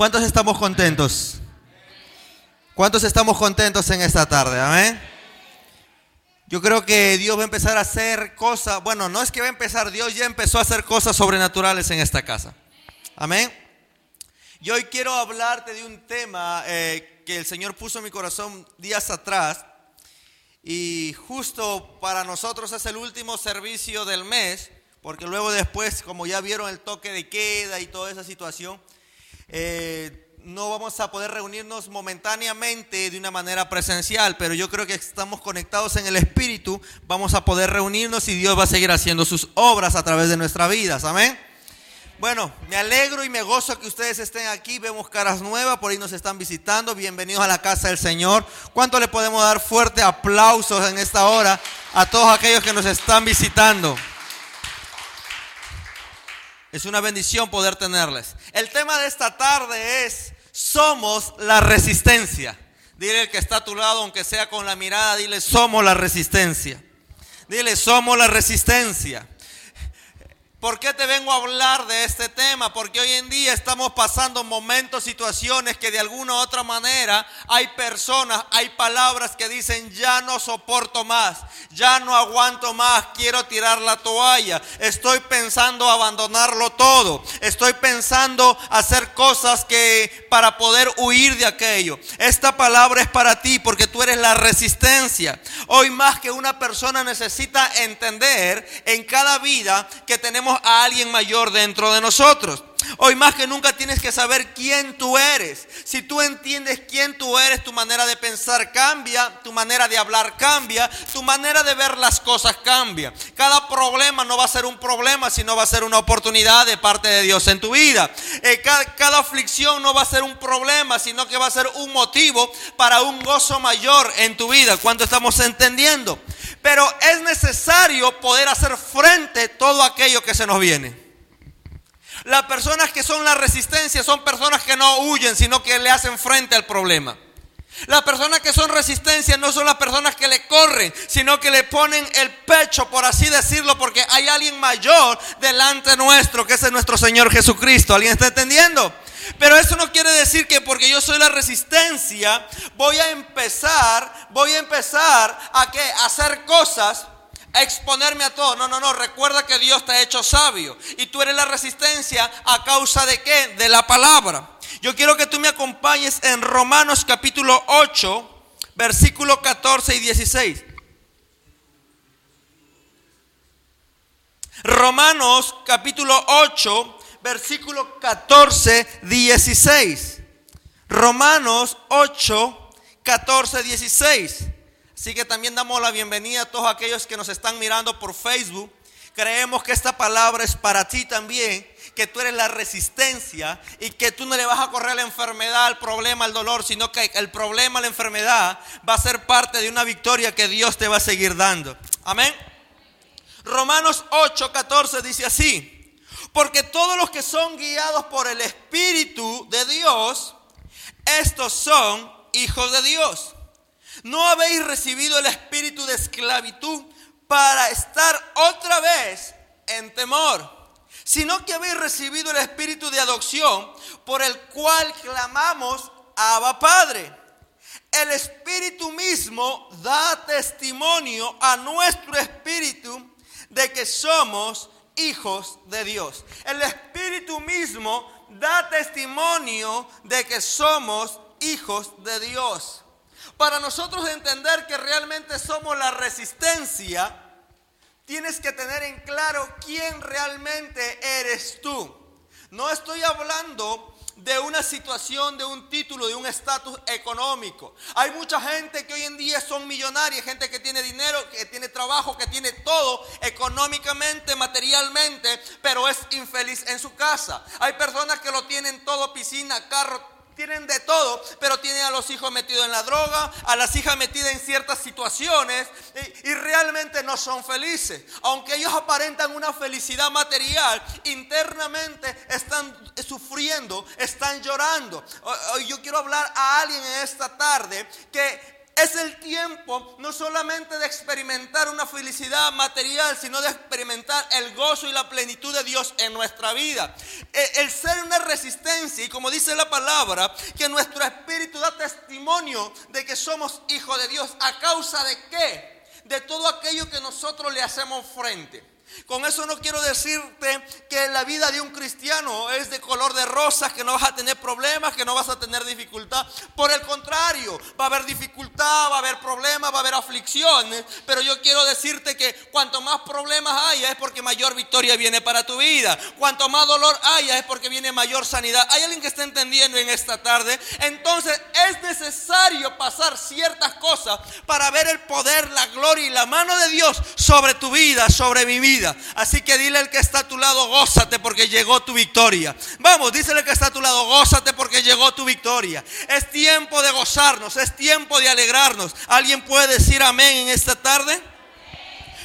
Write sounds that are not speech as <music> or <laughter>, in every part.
¿Cuántos estamos contentos? ¿Cuántos estamos contentos en esta tarde? Amén. Yo creo que Dios va a empezar a hacer cosas, bueno, no es que va a empezar, Dios ya empezó a hacer cosas sobrenaturales en esta casa. Amén. Y hoy quiero hablarte de un tema eh, que el Señor puso en mi corazón días atrás. Y justo para nosotros es el último servicio del mes, porque luego después, como ya vieron el toque de queda y toda esa situación, eh, no vamos a poder reunirnos momentáneamente de una manera presencial, pero yo creo que estamos conectados en el Espíritu, vamos a poder reunirnos y Dios va a seguir haciendo sus obras a través de nuestras vidas. Amén. Bueno, me alegro y me gozo que ustedes estén aquí. Vemos caras nuevas, por ahí nos están visitando. Bienvenidos a la casa del Señor. ¿Cuánto le podemos dar fuerte aplausos en esta hora a todos aquellos que nos están visitando? Es una bendición poder tenerles. El tema de esta tarde es, somos la resistencia. Dile que está a tu lado, aunque sea con la mirada, dile, somos la resistencia. Dile, somos la resistencia. ¿Por qué te vengo a hablar de este tema? Porque hoy en día estamos pasando momentos, situaciones que de alguna u otra manera hay personas, hay palabras que dicen ya no soporto más, ya no aguanto más, quiero tirar la toalla, estoy pensando abandonarlo todo, estoy pensando hacer cosas que para poder huir de aquello. Esta palabra es para ti porque tú eres la resistencia. Hoy más que una persona necesita entender en cada vida que tenemos a alguien mayor dentro de nosotros. Hoy más que nunca tienes que saber quién tú eres. Si tú entiendes quién tú eres, tu manera de pensar cambia, tu manera de hablar cambia, tu manera de ver las cosas cambia. Cada problema no va a ser un problema, sino va a ser una oportunidad de parte de Dios en tu vida. Eh, cada, cada aflicción no va a ser un problema, sino que va a ser un motivo para un gozo mayor en tu vida. ¿Cuánto estamos entendiendo? Pero es necesario poder hacer frente a todo aquello que se nos viene. Las personas que son la resistencia son personas que no huyen, sino que le hacen frente al problema. Las personas que son resistencia no son las personas que le corren, sino que le ponen el pecho, por así decirlo, porque hay alguien mayor delante nuestro, que es nuestro Señor Jesucristo. ¿Alguien está entendiendo? Pero eso no quiere decir que porque yo soy la resistencia, voy a empezar, voy a empezar a, que hacer cosas, a exponerme a todo. No, no, no, recuerda que Dios te ha hecho sabio. Y tú eres la resistencia a causa de qué? De la palabra. Yo quiero que tú me acompañes en Romanos capítulo 8, versículo 14 y 16. Romanos capítulo 8, versículo 14, 16. Romanos 8, 14, 16. Así que también damos la bienvenida a todos aquellos que nos están mirando por Facebook. Creemos que esta palabra es para ti también, que tú eres la resistencia y que tú no le vas a correr la enfermedad, al problema, al dolor, sino que el problema, la enfermedad va a ser parte de una victoria que Dios te va a seguir dando. Amén. Romanos 8, 14 dice así. Porque todos los que son guiados por el Espíritu de Dios, estos son hijos de Dios. No habéis recibido el espíritu de esclavitud para estar otra vez en temor, sino que habéis recibido el espíritu de adopción por el cual clamamos Abba Padre. El espíritu mismo da testimonio a nuestro espíritu de que somos hijos de Dios. El Espíritu mismo da testimonio de que somos hijos de Dios. Para nosotros entender que realmente somos la resistencia, tienes que tener en claro quién realmente eres tú. No estoy hablando de una situación, de un título, de un estatus económico. Hay mucha gente que hoy en día son millonarios, gente que tiene dinero, que tiene trabajo, que tiene todo económicamente, materialmente, pero es infeliz en su casa. Hay personas que lo tienen todo, piscina, carro, tienen de todo, pero tienen a los hijos metidos en la droga, a las hijas metidas en ciertas situaciones y, realmente no son felices. Aunque ellos aparentan una felicidad material, internamente están sufriendo, están llorando. Yo quiero hablar a alguien en esta tarde que es el tiempo no solamente de experimentar una felicidad material, sino de experimentar el gozo y la plenitud de Dios en nuestra vida. E, el ser una resistencia, y como dice la palabra, que nuestro espíritu da testimonio de que somos hijos de Dios. ¿A causa de qué? De todo aquello que nosotros le hacemos frente. Con eso no quiero decirte que la vida de un cristiano es de color de rosas, que no vas a tener problemas, que no vas a tener dificultad. Por el contrario, va a haber dificultad, va a haber problemas, va a haber aflicciones. Pero yo quiero decirte que cuanto más problemas haya es porque mayor victoria viene para tu vida. Cuanto más dolor haya es porque viene mayor sanidad. ¿Hay alguien que está entendiendo en esta tarde? Entonces es necesario pasar ciertas cosas para ver el poder, la gloria y la mano de Dios sobre tu vida, sobre mi vida. Así que dile al que está a tu lado, gózate porque llegó tu victoria. Vamos, dísele al que está a tu lado, gózate porque llegó tu victoria. Es tiempo de gozarnos, es tiempo de alegrarnos. ¿Alguien puede decir amén en esta tarde?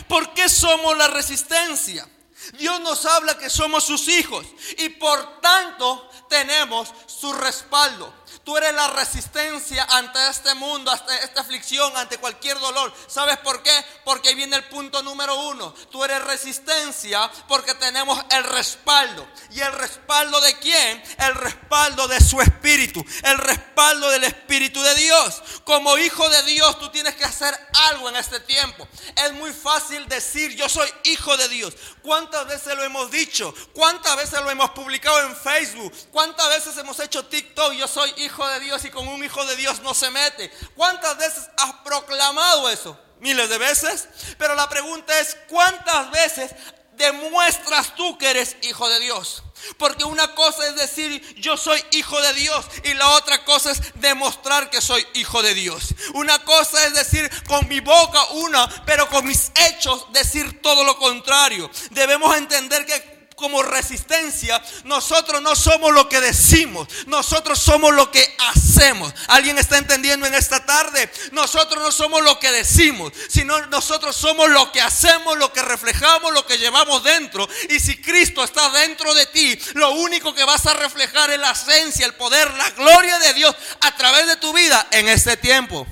¿Por qué somos la resistencia? Dios nos habla que somos sus hijos y por tanto tenemos su respaldo. Tú eres la resistencia ante este mundo, ante esta aflicción, ante cualquier dolor. ¿Sabes por qué? Porque ahí viene el punto número uno. Tú eres resistencia porque tenemos el respaldo. ¿Y el respaldo de quién? El respaldo de su espíritu. El respaldo del espíritu de Dios. Como hijo de Dios, tú tienes que hacer algo en este tiempo. Es muy fácil decir, yo soy hijo de Dios. ¿Cuántas veces lo hemos dicho? ¿Cuántas veces lo hemos publicado en Facebook? ¿Cuántas veces hemos hecho TikTok? Yo soy hijo de Dios y con un hijo de Dios no se mete. ¿Cuántas veces has proclamado eso? Miles de veces. Pero la pregunta es, ¿cuántas veces demuestras tú que eres hijo de Dios? Porque una cosa es decir yo soy hijo de Dios y la otra cosa es demostrar que soy hijo de Dios. Una cosa es decir con mi boca una, pero con mis hechos decir todo lo contrario. Debemos entender que como resistencia, nosotros no somos lo que decimos, nosotros somos lo que hacemos. ¿Alguien está entendiendo en esta tarde? Nosotros no somos lo que decimos, sino nosotros somos lo que hacemos, lo que reflejamos, lo que llevamos dentro. Y si Cristo está dentro de ti, lo único que vas a reflejar es la esencia, el poder, la gloria de Dios a través de tu vida en este tiempo.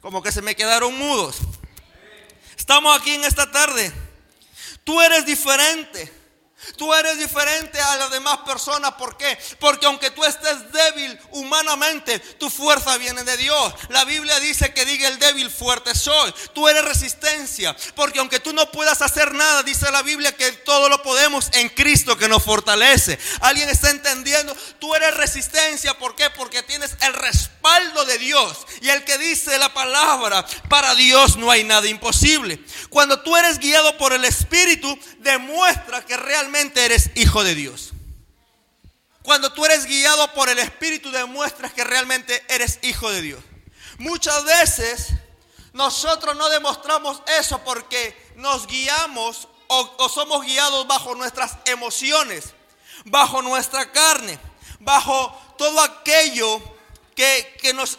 Como que se me quedaron mudos. Estamos aquí en esta tarde. Tú eres diferente. Tú eres diferente a las demás personas. ¿Por qué? Porque aunque tú estés débil humanamente, tu fuerza viene de Dios. La Biblia dice que diga el débil, fuerte soy. Tú eres resistencia. Porque aunque tú no puedas hacer nada, dice la Biblia que todo lo podemos en Cristo que nos fortalece. ¿Alguien está entendiendo? Tú eres resistencia. ¿Por qué? Porque tienes el respaldo de Dios. Y el que dice la palabra, para Dios no hay nada imposible. Cuando tú eres guiado por el Espíritu, demuestra que realmente eres hijo de Dios. Cuando tú eres guiado por el Espíritu demuestras que realmente eres hijo de Dios. Muchas veces nosotros no demostramos eso porque nos guiamos o, somos guiados bajo nuestras emociones, bajo nuestra carne, bajo todo aquello que, nos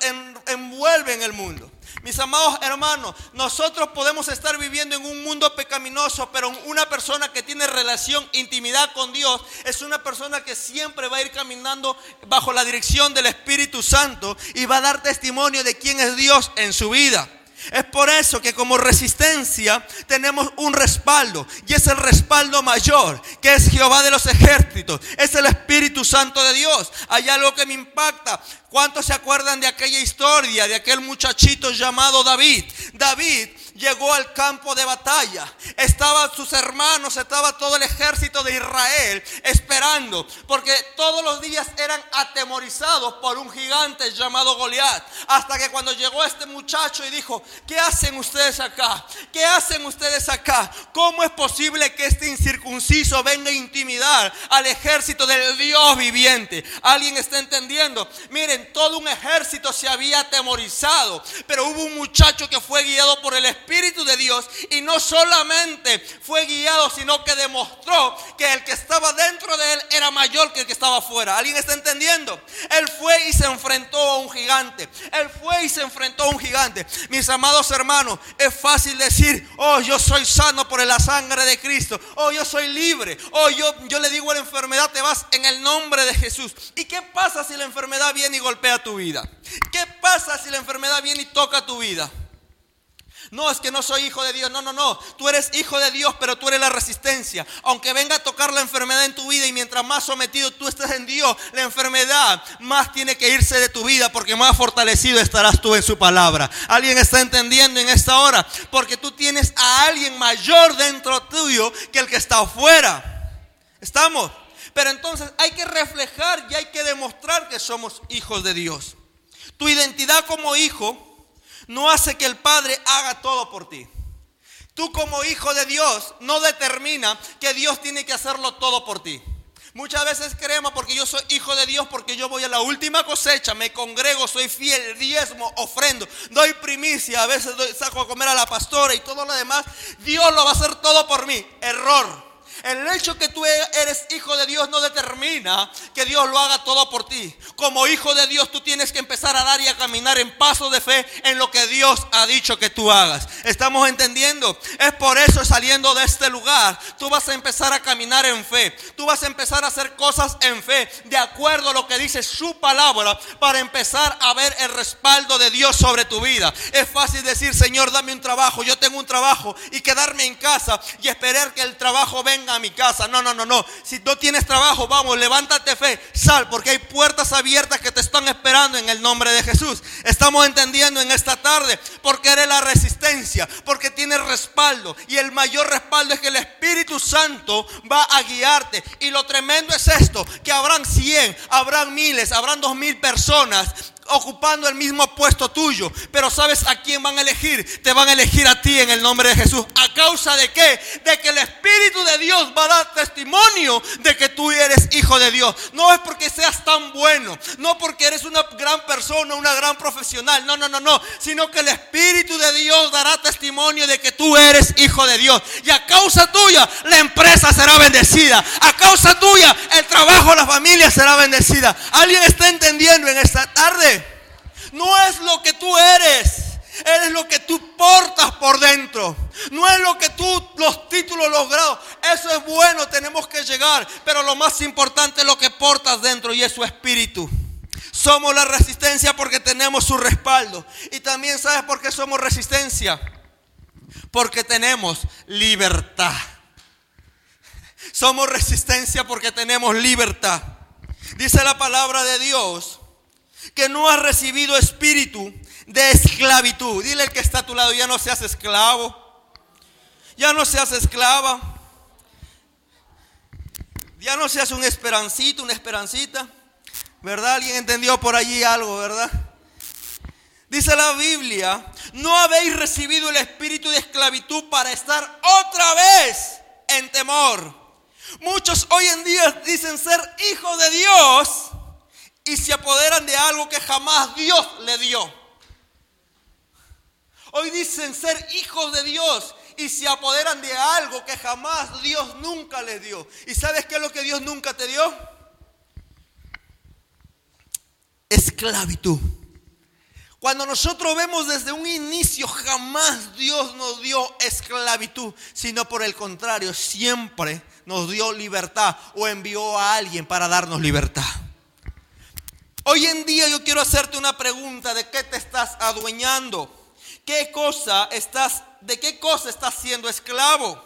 envuelve en el mundo. Mis amados hermanos, nosotros podemos estar viviendo en un mundo pecaminoso, pero una persona que tiene relación, intimidad con Dios, es una persona que siempre va a ir caminando bajo la dirección del Espíritu Santo y va a dar testimonio de quién es Dios en su vida. Es por eso que como resistencia tenemos un respaldo y es el respaldo mayor, que es Jehová de los ejércitos, es el Espíritu Santo de Dios. Hay algo que me impacta. ¿Cuántos se acuerdan de aquella historia, de aquel muchachito llamado David? David llegó al campo de batalla. Estaban sus hermanos, estaba todo el ejército de Israel esperando, porque todos los días eran atemorizados por un gigante llamado Goliat. Hasta que cuando llegó este muchacho y dijo, ¿qué hacen ustedes acá? ¿Qué hacen ustedes acá? ¿Cómo es posible que este incircunciso venga a intimidar al ejército del Dios viviente? ¿Alguien está entendiendo? Miren, todo un ejército se había atemorizado, pero hubo un muchacho que fue guiado por el Espíritu de Dios y no solamente fue guiado, sino que demostró que el que estaba dentro de él era mayor que el que estaba afuera. ¿Alguien está entendiendo? Él fue y se enfrentó a un gigante. Él fue y se enfrentó a un gigante. Mis amados hermanos, es fácil decir, oh, yo soy sano por la sangre de Cristo. Oh, yo soy libre. Oh, yo, yo le digo a la enfermedad, te vas en el nombre de Jesús. ¿Y qué pasa si la enfermedad viene y golpea tu vida? ¿Qué pasa si la enfermedad viene y toca tu vida? No, es que no soy hijo de Dios. No, no, no. Tú eres hijo de Dios, pero tú eres la resistencia. Aunque venga a tocar la enfermedad en tu vida y mientras más sometido tú estés en Dios, la enfermedad más tiene que irse de tu vida porque más fortalecido estarás tú en su palabra. ¿Alguien está entendiendo en esta hora? Porque tú tienes a alguien mayor dentro tuyo que el que está afuera. ¿Estamos? Pero entonces hay que reflejar y hay que demostrar que somos hijos de Dios. Tu identidad como hijo no hace que el Padre haga todo por ti. Tú como hijo de Dios no determina que Dios tiene que hacerlo todo por ti. Muchas veces creemos porque yo soy hijo de Dios, porque yo voy a la última cosecha, me congrego, soy fiel, diezmo, ofrendo, doy primicia, a veces saco a comer a la pastora y todo lo demás. Dios lo va a hacer todo por mí. Error. El hecho que tú eres hijo de Dios no determina que Dios lo haga todo por ti. Como hijo de Dios tú tienes que empezar a dar y a caminar en paso de fe en lo que Dios ha dicho que tú hagas. ¿Estamos entendiendo? Es por eso saliendo de este lugar, tú vas a empezar a caminar en fe. Tú vas a empezar a hacer cosas en fe, de acuerdo a lo que dice su palabra, para empezar a ver el respaldo de Dios sobre tu vida. Es fácil decir, Señor, dame un trabajo. Yo tengo un trabajo y quedarme en casa y esperar que el trabajo venga a mi casa. No, no, no, no. Si no tienes trabajo, vamos, levántate fe, sal, porque hay puertas abiertas que te están esperando en el nombre de Jesús. Estamos entendiendo en esta tarde, porque eres la resistencia, porque tienes respaldo. Y el mayor respaldo es que el Espíritu Santo va a guiarte. Y lo tremendo es esto, que habrán 100, habrán miles, habrán dos mil personas ocupando el mismo puesto tuyo. Pero ¿sabes a quién van a elegir? Te van a elegir a ti en el nombre de Jesús. ¿A causa de qué? De que el Espíritu de Dios va a dar testimonio de que tú eres hijo de Dios. No es porque seas tan bueno, no porque eres una gran persona, una gran profesional. No, no, no, no. Sino que el Espíritu de Dios dará testimonio de que tú eres hijo de Dios. Y a causa tuya, la empresa será bendecida. A causa tuya, el trabajo, la familia será bendecida. ¿Alguien está entendiendo en esta tarde? No es lo que tú eres. Eres lo que tú portas por dentro. No es lo que tú, los títulos, los grados. Eso es bueno, tenemos que llegar. Pero lo más importante es lo que portas dentro y es su espíritu. Somos la resistencia porque tenemos su respaldo. Y también sabes por qué somos resistencia. Porque tenemos libertad. Somos resistencia porque tenemos libertad. Dice la palabra de Dios que no has recibido espíritu de esclavitud. Dile el que está a tu lado, ya no seas esclavo. Ya no seas esclava. Ya no seas un esperancito, una esperancita. ¿Verdad? ¿Alguien entendió por allí algo, verdad? Dice la Biblia, no habéis recibido el espíritu de esclavitud para estar otra vez en temor. Muchos hoy en día dicen ser hijos de Dios, y se apoderan de algo que jamás Dios le dio. Hoy dicen ser hijos de Dios y se apoderan de algo que jamás Dios nunca les dio. ¿Y sabes qué es lo que Dios nunca te dio? Esclavitud. Cuando nosotros vemos desde un inicio, jamás Dios nos dio esclavitud, sino por el contrario, siempre nos dio libertad o envió a alguien para darnos libertad. Hoy en día yo quiero hacerte una pregunta, ¿de qué te estás adueñando? ¿Qué cosa estás de qué cosa estás siendo esclavo?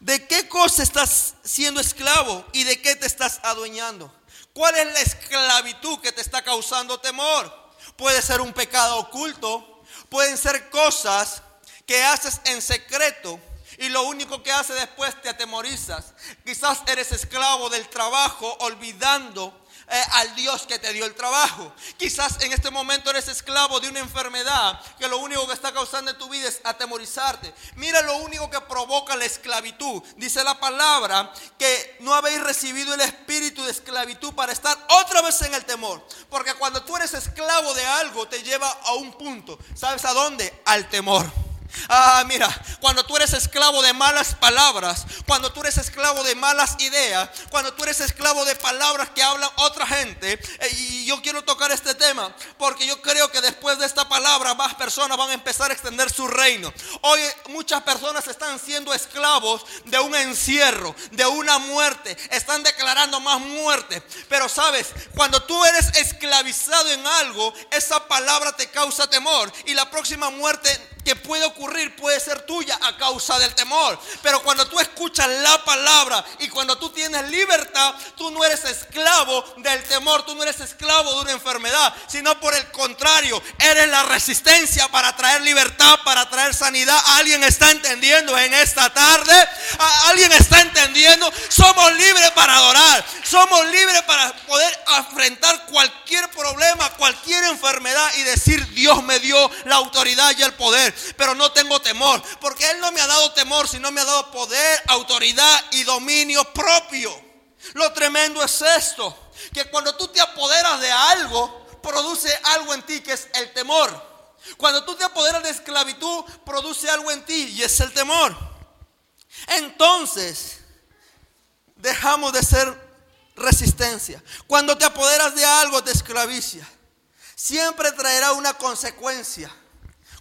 ¿De qué cosa estás siendo esclavo y de qué te estás adueñando? ¿Cuál es la esclavitud que te está causando temor? Puede ser un pecado oculto, pueden ser cosas que haces en secreto y lo único que haces después te atemorizas. Quizás eres esclavo del trabajo olvidando eh, al Dios que te dio el trabajo. Quizás en este momento eres esclavo de una enfermedad que lo único que está causando en tu vida es atemorizarte. Mira lo único que provoca la esclavitud. Dice la palabra que no habéis recibido el espíritu de esclavitud para estar otra vez en el temor. Porque cuando tú eres esclavo de algo te lleva a un punto. ¿Sabes a dónde? Al temor. Ah, mira, cuando tú eres esclavo de malas palabras, cuando tú eres esclavo de malas ideas, cuando tú eres esclavo de palabras que hablan otra gente, eh, y yo quiero tocar este tema, porque yo creo que después de esta palabra más personas van a empezar a extender su reino. Hoy muchas personas están siendo esclavos de un encierro, de una muerte, están declarando más muerte, pero sabes, cuando tú eres esclavizado en algo, esa palabra te causa temor y la próxima muerte que puede ocurrir puede ser tuya a causa del temor. Pero cuando tú escuchas la palabra y cuando tú tienes libertad, tú no eres esclavo del temor, tú no eres esclavo de una enfermedad, sino por el contrario, eres la resistencia para traer libertad, para traer sanidad. ¿Alguien está entendiendo en esta tarde? ¿Alguien está entendiendo? Somos libres para adorar, somos libres para poder enfrentar cualquier problema, cualquier enfermedad y decir, Dios me dio la autoridad y el poder pero no tengo temor, porque Él no me ha dado temor, sino me ha dado poder, autoridad y dominio propio. Lo tremendo es esto, que cuando tú te apoderas de algo, produce algo en ti que es el temor. Cuando tú te apoderas de esclavitud, produce algo en ti y es el temor. Entonces, dejamos de ser resistencia. Cuando te apoderas de algo, te esclavicia. Siempre traerá una consecuencia.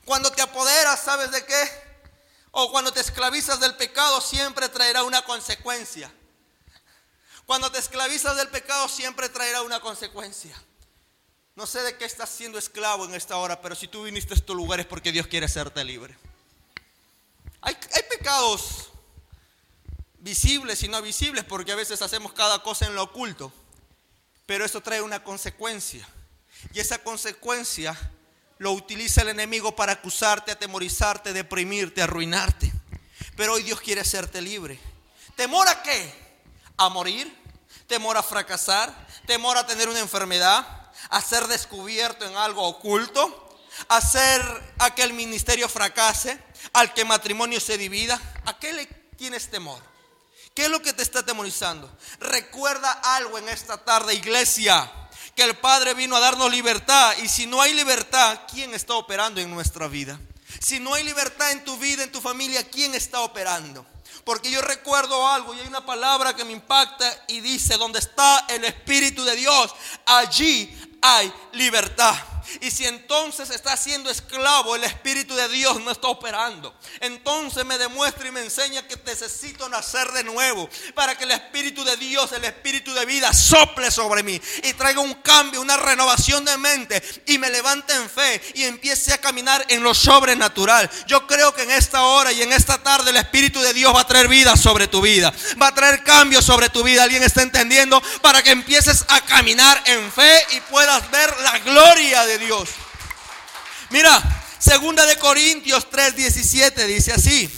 Cuando te apoderas, ¿sabes de qué? O cuando te esclavizas del pecado, siempre traerá una consecuencia. Cuando te esclavizas del pecado, siempre traerá una consecuencia. No sé de qué estás siendo esclavo en esta hora, pero si tú viniste a estos lugares es porque Dios quiere hacerte libre. Hay, hay pecados visibles y no visibles, porque a veces hacemos cada cosa en lo oculto. Pero eso trae una consecuencia. Y esa consecuencia lo utiliza el enemigo para acusarte, atemorizarte, deprimirte, arruinarte. Pero hoy Dios quiere hacerte libre. ¿Temor a qué? ¿A morir? ¿Temor a fracasar? ¿Temor a tener una enfermedad? ¿A ser descubierto en algo oculto? ¿A hacer a que el ministerio fracase? ¿Al que matrimonio se divida? ¿A qué le tienes temor? ¿Qué es lo que te está atemorizando? Recuerda algo en esta tarde, iglesia que el Padre vino a darnos libertad. Y si no hay libertad, ¿quién está operando en nuestra vida? Si no hay libertad en tu vida, en tu familia, ¿quién está operando? Porque yo recuerdo algo y hay una palabra que me impacta y dice, donde está el Espíritu de Dios, allí hay libertad. Y si entonces está siendo esclavo, el Espíritu de Dios no está operando. Entonces me demuestra y me enseña que necesito nacer de nuevo. Para que el Espíritu de Dios, el Espíritu de vida, sople sobre mí. Y traiga un cambio, una renovación de mente. Y me levante en fe y empiece a caminar en lo sobrenatural. Yo creo que en esta hora y en esta tarde el Espíritu de Dios va a traer vida sobre tu vida. Va a traer cambio sobre tu vida. ¿Alguien está entendiendo? Para que empieces a caminar en fe y puedas ver la gloria de Dios. Mira, segunda de Corintios 3:17 dice así,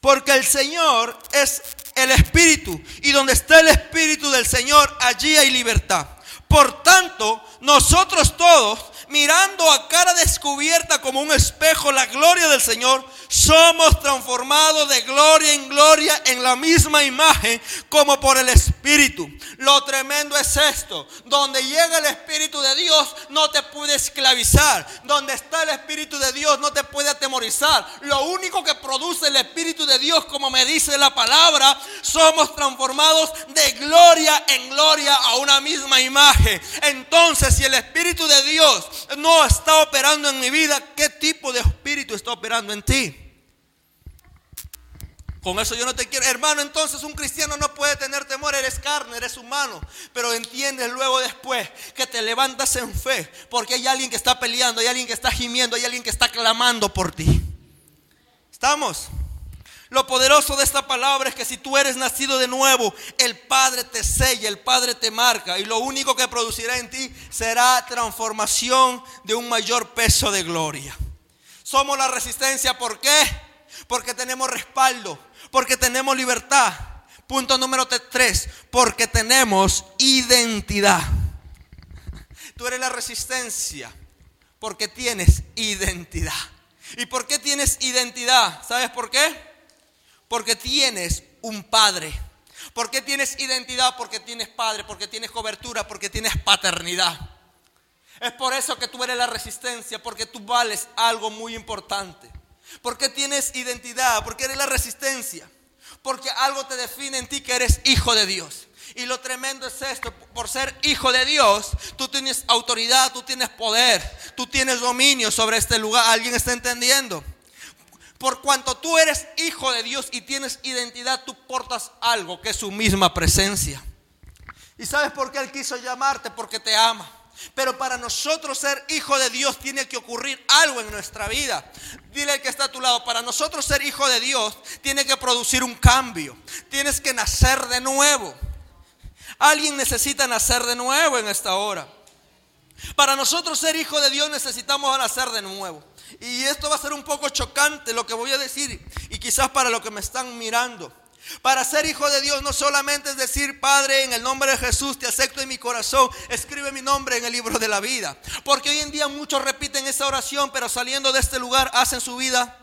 porque el Señor es el Espíritu y donde está el Espíritu del Señor, allí hay libertad. Por tanto, nosotros todos, mirando a cara descubierta como un espejo la gloria del Señor, somos transformados de gloria en gloria en la misma imagen como por el Espíritu. Lo tremendo es esto, donde llega el Espíritu de Dios no te puede esclavizar, donde está el Espíritu de Dios no te puede atemorizar. Lo único que produce el Espíritu de Dios, como me dice la palabra, somos transformados de gloria en gloria a una misma imagen. Entonces, si el Espíritu de Dios no está operando en mi vida, ¿qué tipo de espíritu está operando en ti? Con eso yo no te quiero. Hermano, entonces un cristiano no puede tener temor. Eres carne, eres humano. Pero entiendes luego después que te levantas en fe. Porque hay alguien que está peleando, hay alguien que está gimiendo, hay alguien que está clamando por ti. ¿Estamos? Lo poderoso de esta palabra es que si tú eres nacido de nuevo, el Padre te sella, el Padre te marca. Y lo único que producirá en ti será transformación de un mayor peso de gloria. Somos la resistencia, ¿por qué? Porque tenemos respaldo porque tenemos libertad. Punto número tres, porque tenemos identidad. resistencia? Porque tienes identidad. ¿Y por qué tienes identidad? ¿Sabes por qué? Porque tienes un padre. ¿Por qué tienes identidad? Porque tienes padre, porque tienes cobertura, porque tienes paternidad. Es por eso que tú eres la resistencia, porque tú vales algo muy importante. Porque tienes identidad, porque eres la resistencia. Porque algo te define en ti que eres hijo de Dios. Y lo tremendo es esto, por ser hijo de Dios, tú tienes autoridad, tú tienes poder, tú tienes dominio sobre este lugar. ¿Alguien está entendiendo? Por cuanto tú eres hijo de Dios y tienes identidad, tú portas algo que es su misma presencia. ¿Y sabes por qué Él quiso llamarte? Porque te ama. Pero para nosotros ser hijo de Dios tiene que ocurrir algo en nuestra vida. Dile al que está a tu lado, para nosotros ser hijo de Dios tiene que producir un cambio. Tienes que nacer de nuevo. Alguien necesita nacer de nuevo en esta hora. Para nosotros ser hijo de Dios necesitamos nacer de nuevo. Y esto va a ser un poco chocante lo que voy a decir y quizás para los que me están mirando. Para ser hijo de Dios no solamente es decir, Padre, en el nombre de Jesús te acepto en mi corazón, escribe mi nombre en el libro de la vida. Porque hoy en día muchos repiten esa oración, pero saliendo de este lugar hacen su vida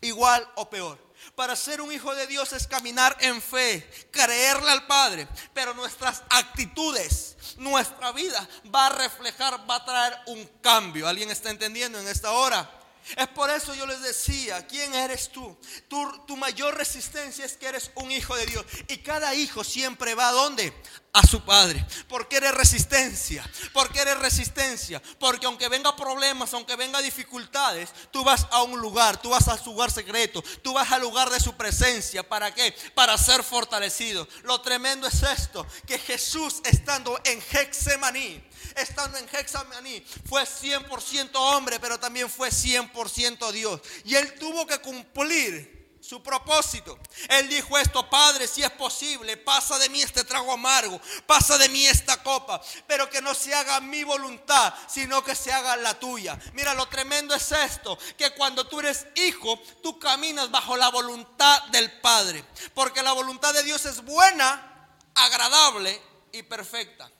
igual o peor. Para ser un hijo de Dios es caminar en fe, creerle al Padre, pero nuestras actitudes, nuestra vida va a reflejar, va a traer un cambio. ¿Alguien está entendiendo en esta hora? Es por eso yo les decía, ¿quién eres tú? tú? Tu mayor resistencia es que eres un hijo de Dios. Y cada hijo siempre va a dónde? A su padre. Porque eres resistencia. Porque eres resistencia. Porque aunque venga problemas, aunque venga dificultades, tú vas a un lugar, tú vas a su lugar secreto, tú vas al lugar de su presencia. ¿Para qué? Para ser fortalecido. Lo tremendo es esto, que Jesús estando en Hexemaní, estando en Hexamaní, fue 100% hombre, pero también fue 100% Dios. Y él tuvo que cumplir su propósito. Él dijo esto, Padre, si es posible, pasa de mí este trago amargo, pasa de mí esta copa, pero que no se haga mi voluntad, sino que se haga la tuya. Mira, lo tremendo es esto, que cuando tú eres hijo, tú caminas bajo la voluntad del Padre, porque la voluntad de Dios es buena, agradable y perfecta.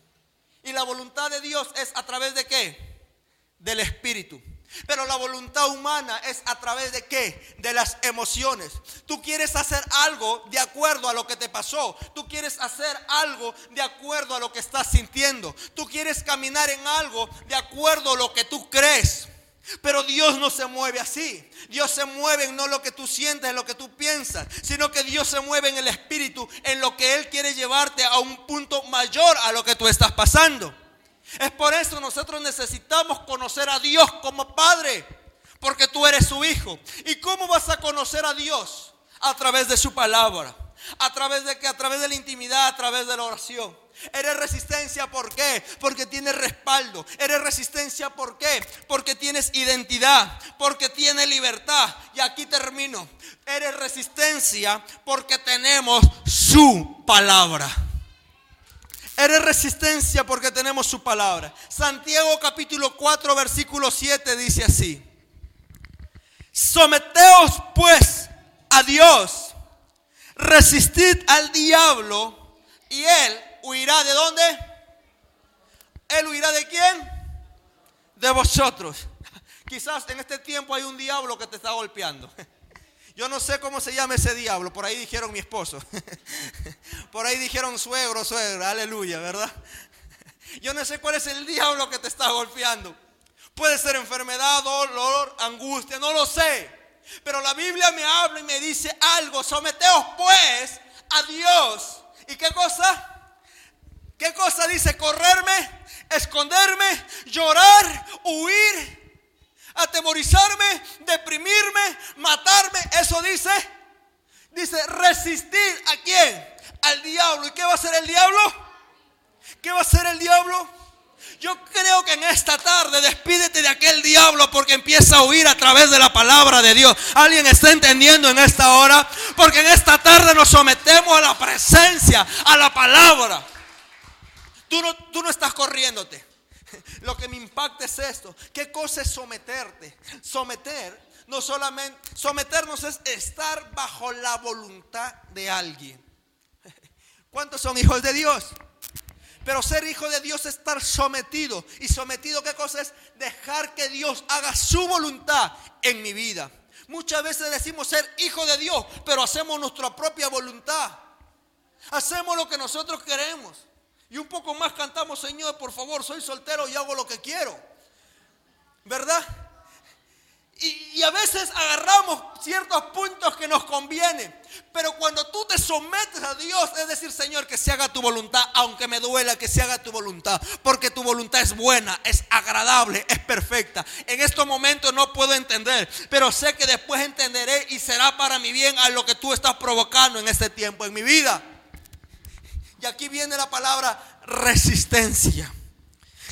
Y la voluntad de Dios es a través de qué? Del Espíritu. Pero la voluntad humana es a través de qué? De las emociones. Tú quieres hacer algo de acuerdo a lo que te pasó. Tú quieres hacer algo de acuerdo a lo que estás sintiendo. Tú quieres caminar en algo de acuerdo a lo que tú crees. Pero Dios no se mueve así. Dios se mueve en no lo que tú sientes, en lo que tú piensas, sino que Dios se mueve en el espíritu, en lo que Él quiere llevarte a un punto mayor a lo que tú estás pasando. Es por eso nosotros necesitamos conocer a Dios como Padre, porque tú eres su Hijo. ¿Y cómo vas a conocer a Dios? A través de su palabra. A través de que a través de la intimidad, a través de la oración. Eres resistencia, ¿por qué? Porque tienes respaldo. Eres resistencia, ¿por qué? Porque tienes identidad, porque tienes libertad. Y aquí termino. Eres resistencia porque tenemos su palabra. Eres resistencia porque tenemos su palabra. Santiago capítulo 4 versículo 7 dice así. Someteos pues a Dios. Resistid al diablo y él huirá de dónde? Él huirá de quién? De vosotros. Quizás en este tiempo hay un diablo que te está golpeando. Yo no sé cómo se llama ese diablo. Por ahí dijeron mi esposo. Por ahí dijeron suegro, suegra. Aleluya, ¿verdad? Yo no sé cuál es el diablo que te está golpeando. Puede ser enfermedad, dolor, angustia, no lo sé. Pero la Biblia me habla y me dice algo. Someteos pues a Dios. ¿Y qué cosa? ¿Qué cosa dice? Correrme, esconderme, llorar, huir atemorizarme, deprimirme, matarme. Eso dice, dice resistir a quién? Al diablo. ¿Y qué va a hacer el diablo? ¿Qué va a hacer el diablo? Yo creo que en esta tarde despídete de aquel diablo porque empieza a huir a través de la palabra de Dios. ¿Alguien está entendiendo en esta hora? Porque en esta tarde nos sometemos a la presencia, a la palabra. Tú no, tú no estás corriéndote. <laughs> Lo que me impacta es esto. ¿Qué cosa es someterte? Someter, no solamente, someternos es estar bajo la voluntad de alguien. <laughs> ¿Cuántos son hijos de Dios? Pero ser hijo de Dios es estar sometido. ¿Y sometido qué cosa es? Dejar que Dios haga su voluntad en mi vida. Muchas veces decimos ser hijo de Dios, pero hacemos nuestra propia voluntad. Hacemos lo que nosotros queremos. Y un poco más cantamos, Señor, por favor, soy soltero y hago lo que quiero. ¿Verdad? Y, a veces agarramos ciertos puntos que nos convienen. Pero cuando tú te sometes a Dios, es decir, Señor, que se haga tu voluntad, aunque me duela que se haga tu voluntad. Porque tu voluntad es buena, es agradable, es perfecta. En estos momentos no puedo entender, pero sé que después entenderé y será para mi bien a lo que tú estás provocando en este tiempo, en mi vida. Y aquí viene la palabra resistencia.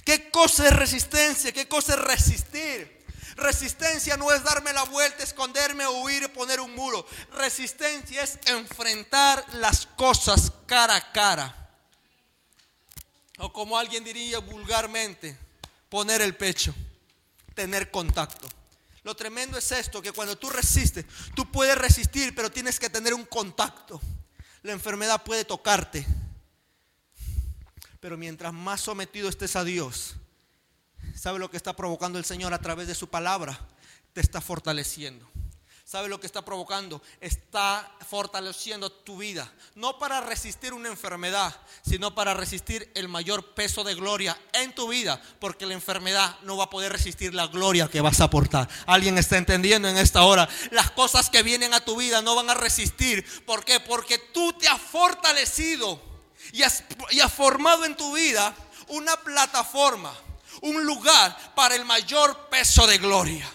¿Qué cosa es resistencia? ¿Qué cosa es resistir? Resistencia no es darme la vuelta, esconderme, huir poner un muro. Resistencia es enfrentar las cosas cara a cara. O como alguien diría vulgarmente, poner el pecho, tener contacto. Lo tremendo es esto, que cuando tú resistes, tú puedes resistir, pero tienes que tener un contacto. La enfermedad puede tocarte. Pero mientras más sometido estés a Dios, ¿Sabe lo que está provocando el Señor a través de su palabra? Te está fortaleciendo. ¿Sabe lo que está provocando? Está fortaleciendo tu vida. No para resistir una enfermedad, sino para resistir el mayor peso de gloria en tu vida. Porque la enfermedad no va a poder resistir la gloria que vas a aportar. ¿Alguien está entendiendo en esta hora? Las cosas que vienen a tu vida no van a resistir. ¿Por qué? Porque tú te has fortalecido y has, y has formado en tu vida una plataforma un lugar para el mayor peso de gloria.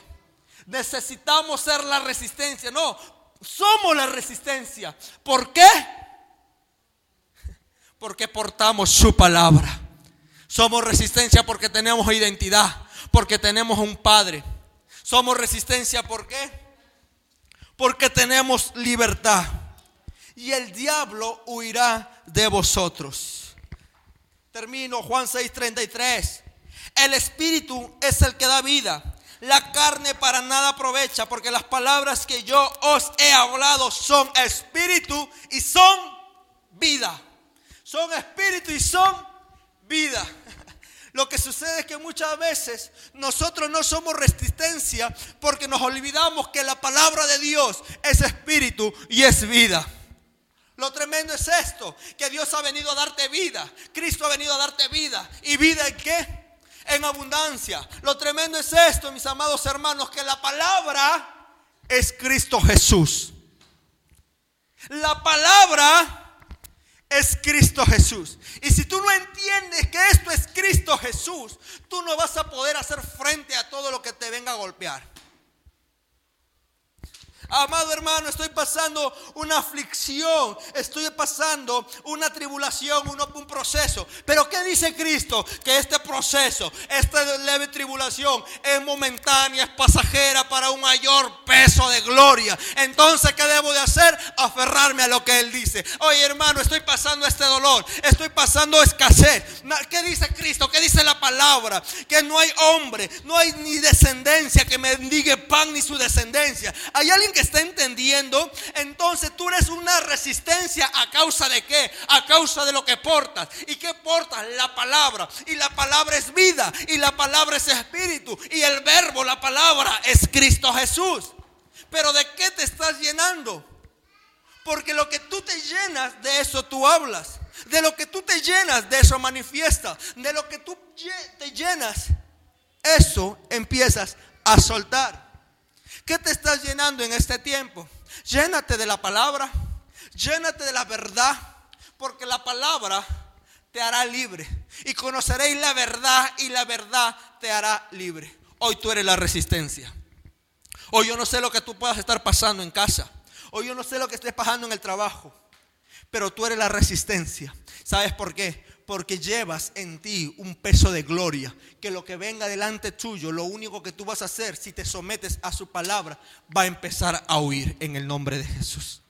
Necesitamos ser la resistencia. No, somos la resistencia. ¿Por qué? Porque portamos su palabra. Somos resistencia porque tenemos identidad, porque tenemos un Padre. Somos resistencia ¿por qué? Porque tenemos libertad. Y el diablo huirá de vosotros. Termino Juan 6:33. El espíritu es el que da vida. La carne para nada aprovecha porque las palabras que yo os he hablado son espíritu y son vida. Son espíritu y son vida. <laughs> Lo que sucede es que muchas veces nosotros no somos resistencia porque nos olvidamos que la palabra de Dios es espíritu y es vida. Lo tremendo es esto, que Dios ha venido a darte vida. Cristo ha venido a darte vida. ¿Y vida en qué? En abundancia. Lo tremendo es esto, mis amados hermanos, que la palabra es Cristo Jesús. La palabra es Cristo Jesús. Y si tú no entiendes que esto es Cristo Jesús, tú no vas a poder hacer frente a todo lo que te venga a golpear. Amado hermano, estoy pasando una aflicción, estoy pasando una tribulación, un, proceso. Pero ¿qué dice Cristo? Que este proceso, esta leve tribulación es momentánea, es pasajera para un mayor peso de gloria. Entonces, ¿qué debo de hacer? Aferrarme a lo que Él dice. Oye hermano, estoy pasando este dolor, estoy pasando escasez. ¿Qué dice Cristo? ¿Qué dice la palabra? Que no hay hombre, no hay ni descendencia que mendigue pan ni su descendencia. Hay alguien que está entendiendo, entonces tú eres una resistencia a causa de qué? A causa de lo que portas. ¿Y qué portas? La palabra. Y la palabra es vida. Y la palabra es espíritu. Y el verbo, la palabra, es Cristo Jesús. Pero ¿de qué te estás llenando? Porque lo que tú te llenas, de eso tú hablas. De lo que tú te llenas, de eso manifiesta. De lo que tú te llenas, eso empiezas a soltar. ¿Qué te estás llenando en este tiempo? Llénate de la palabra, llénate de la verdad, porque la palabra te hará libre. Y conoceréis la verdad y la verdad te hará libre. Hoy tú eres la resistencia. Hoy yo no sé lo que tú puedas estar pasando en casa. Hoy yo no sé lo que estés pasando en el trabajo. Pero tú eres la resistencia. ¿Sabes por qué? Porque llevas en ti un peso de gloria, que lo que venga delante tuyo, lo único que tú vas a hacer si te sometes a su palabra, va a empezar a huir en el nombre de Jesús.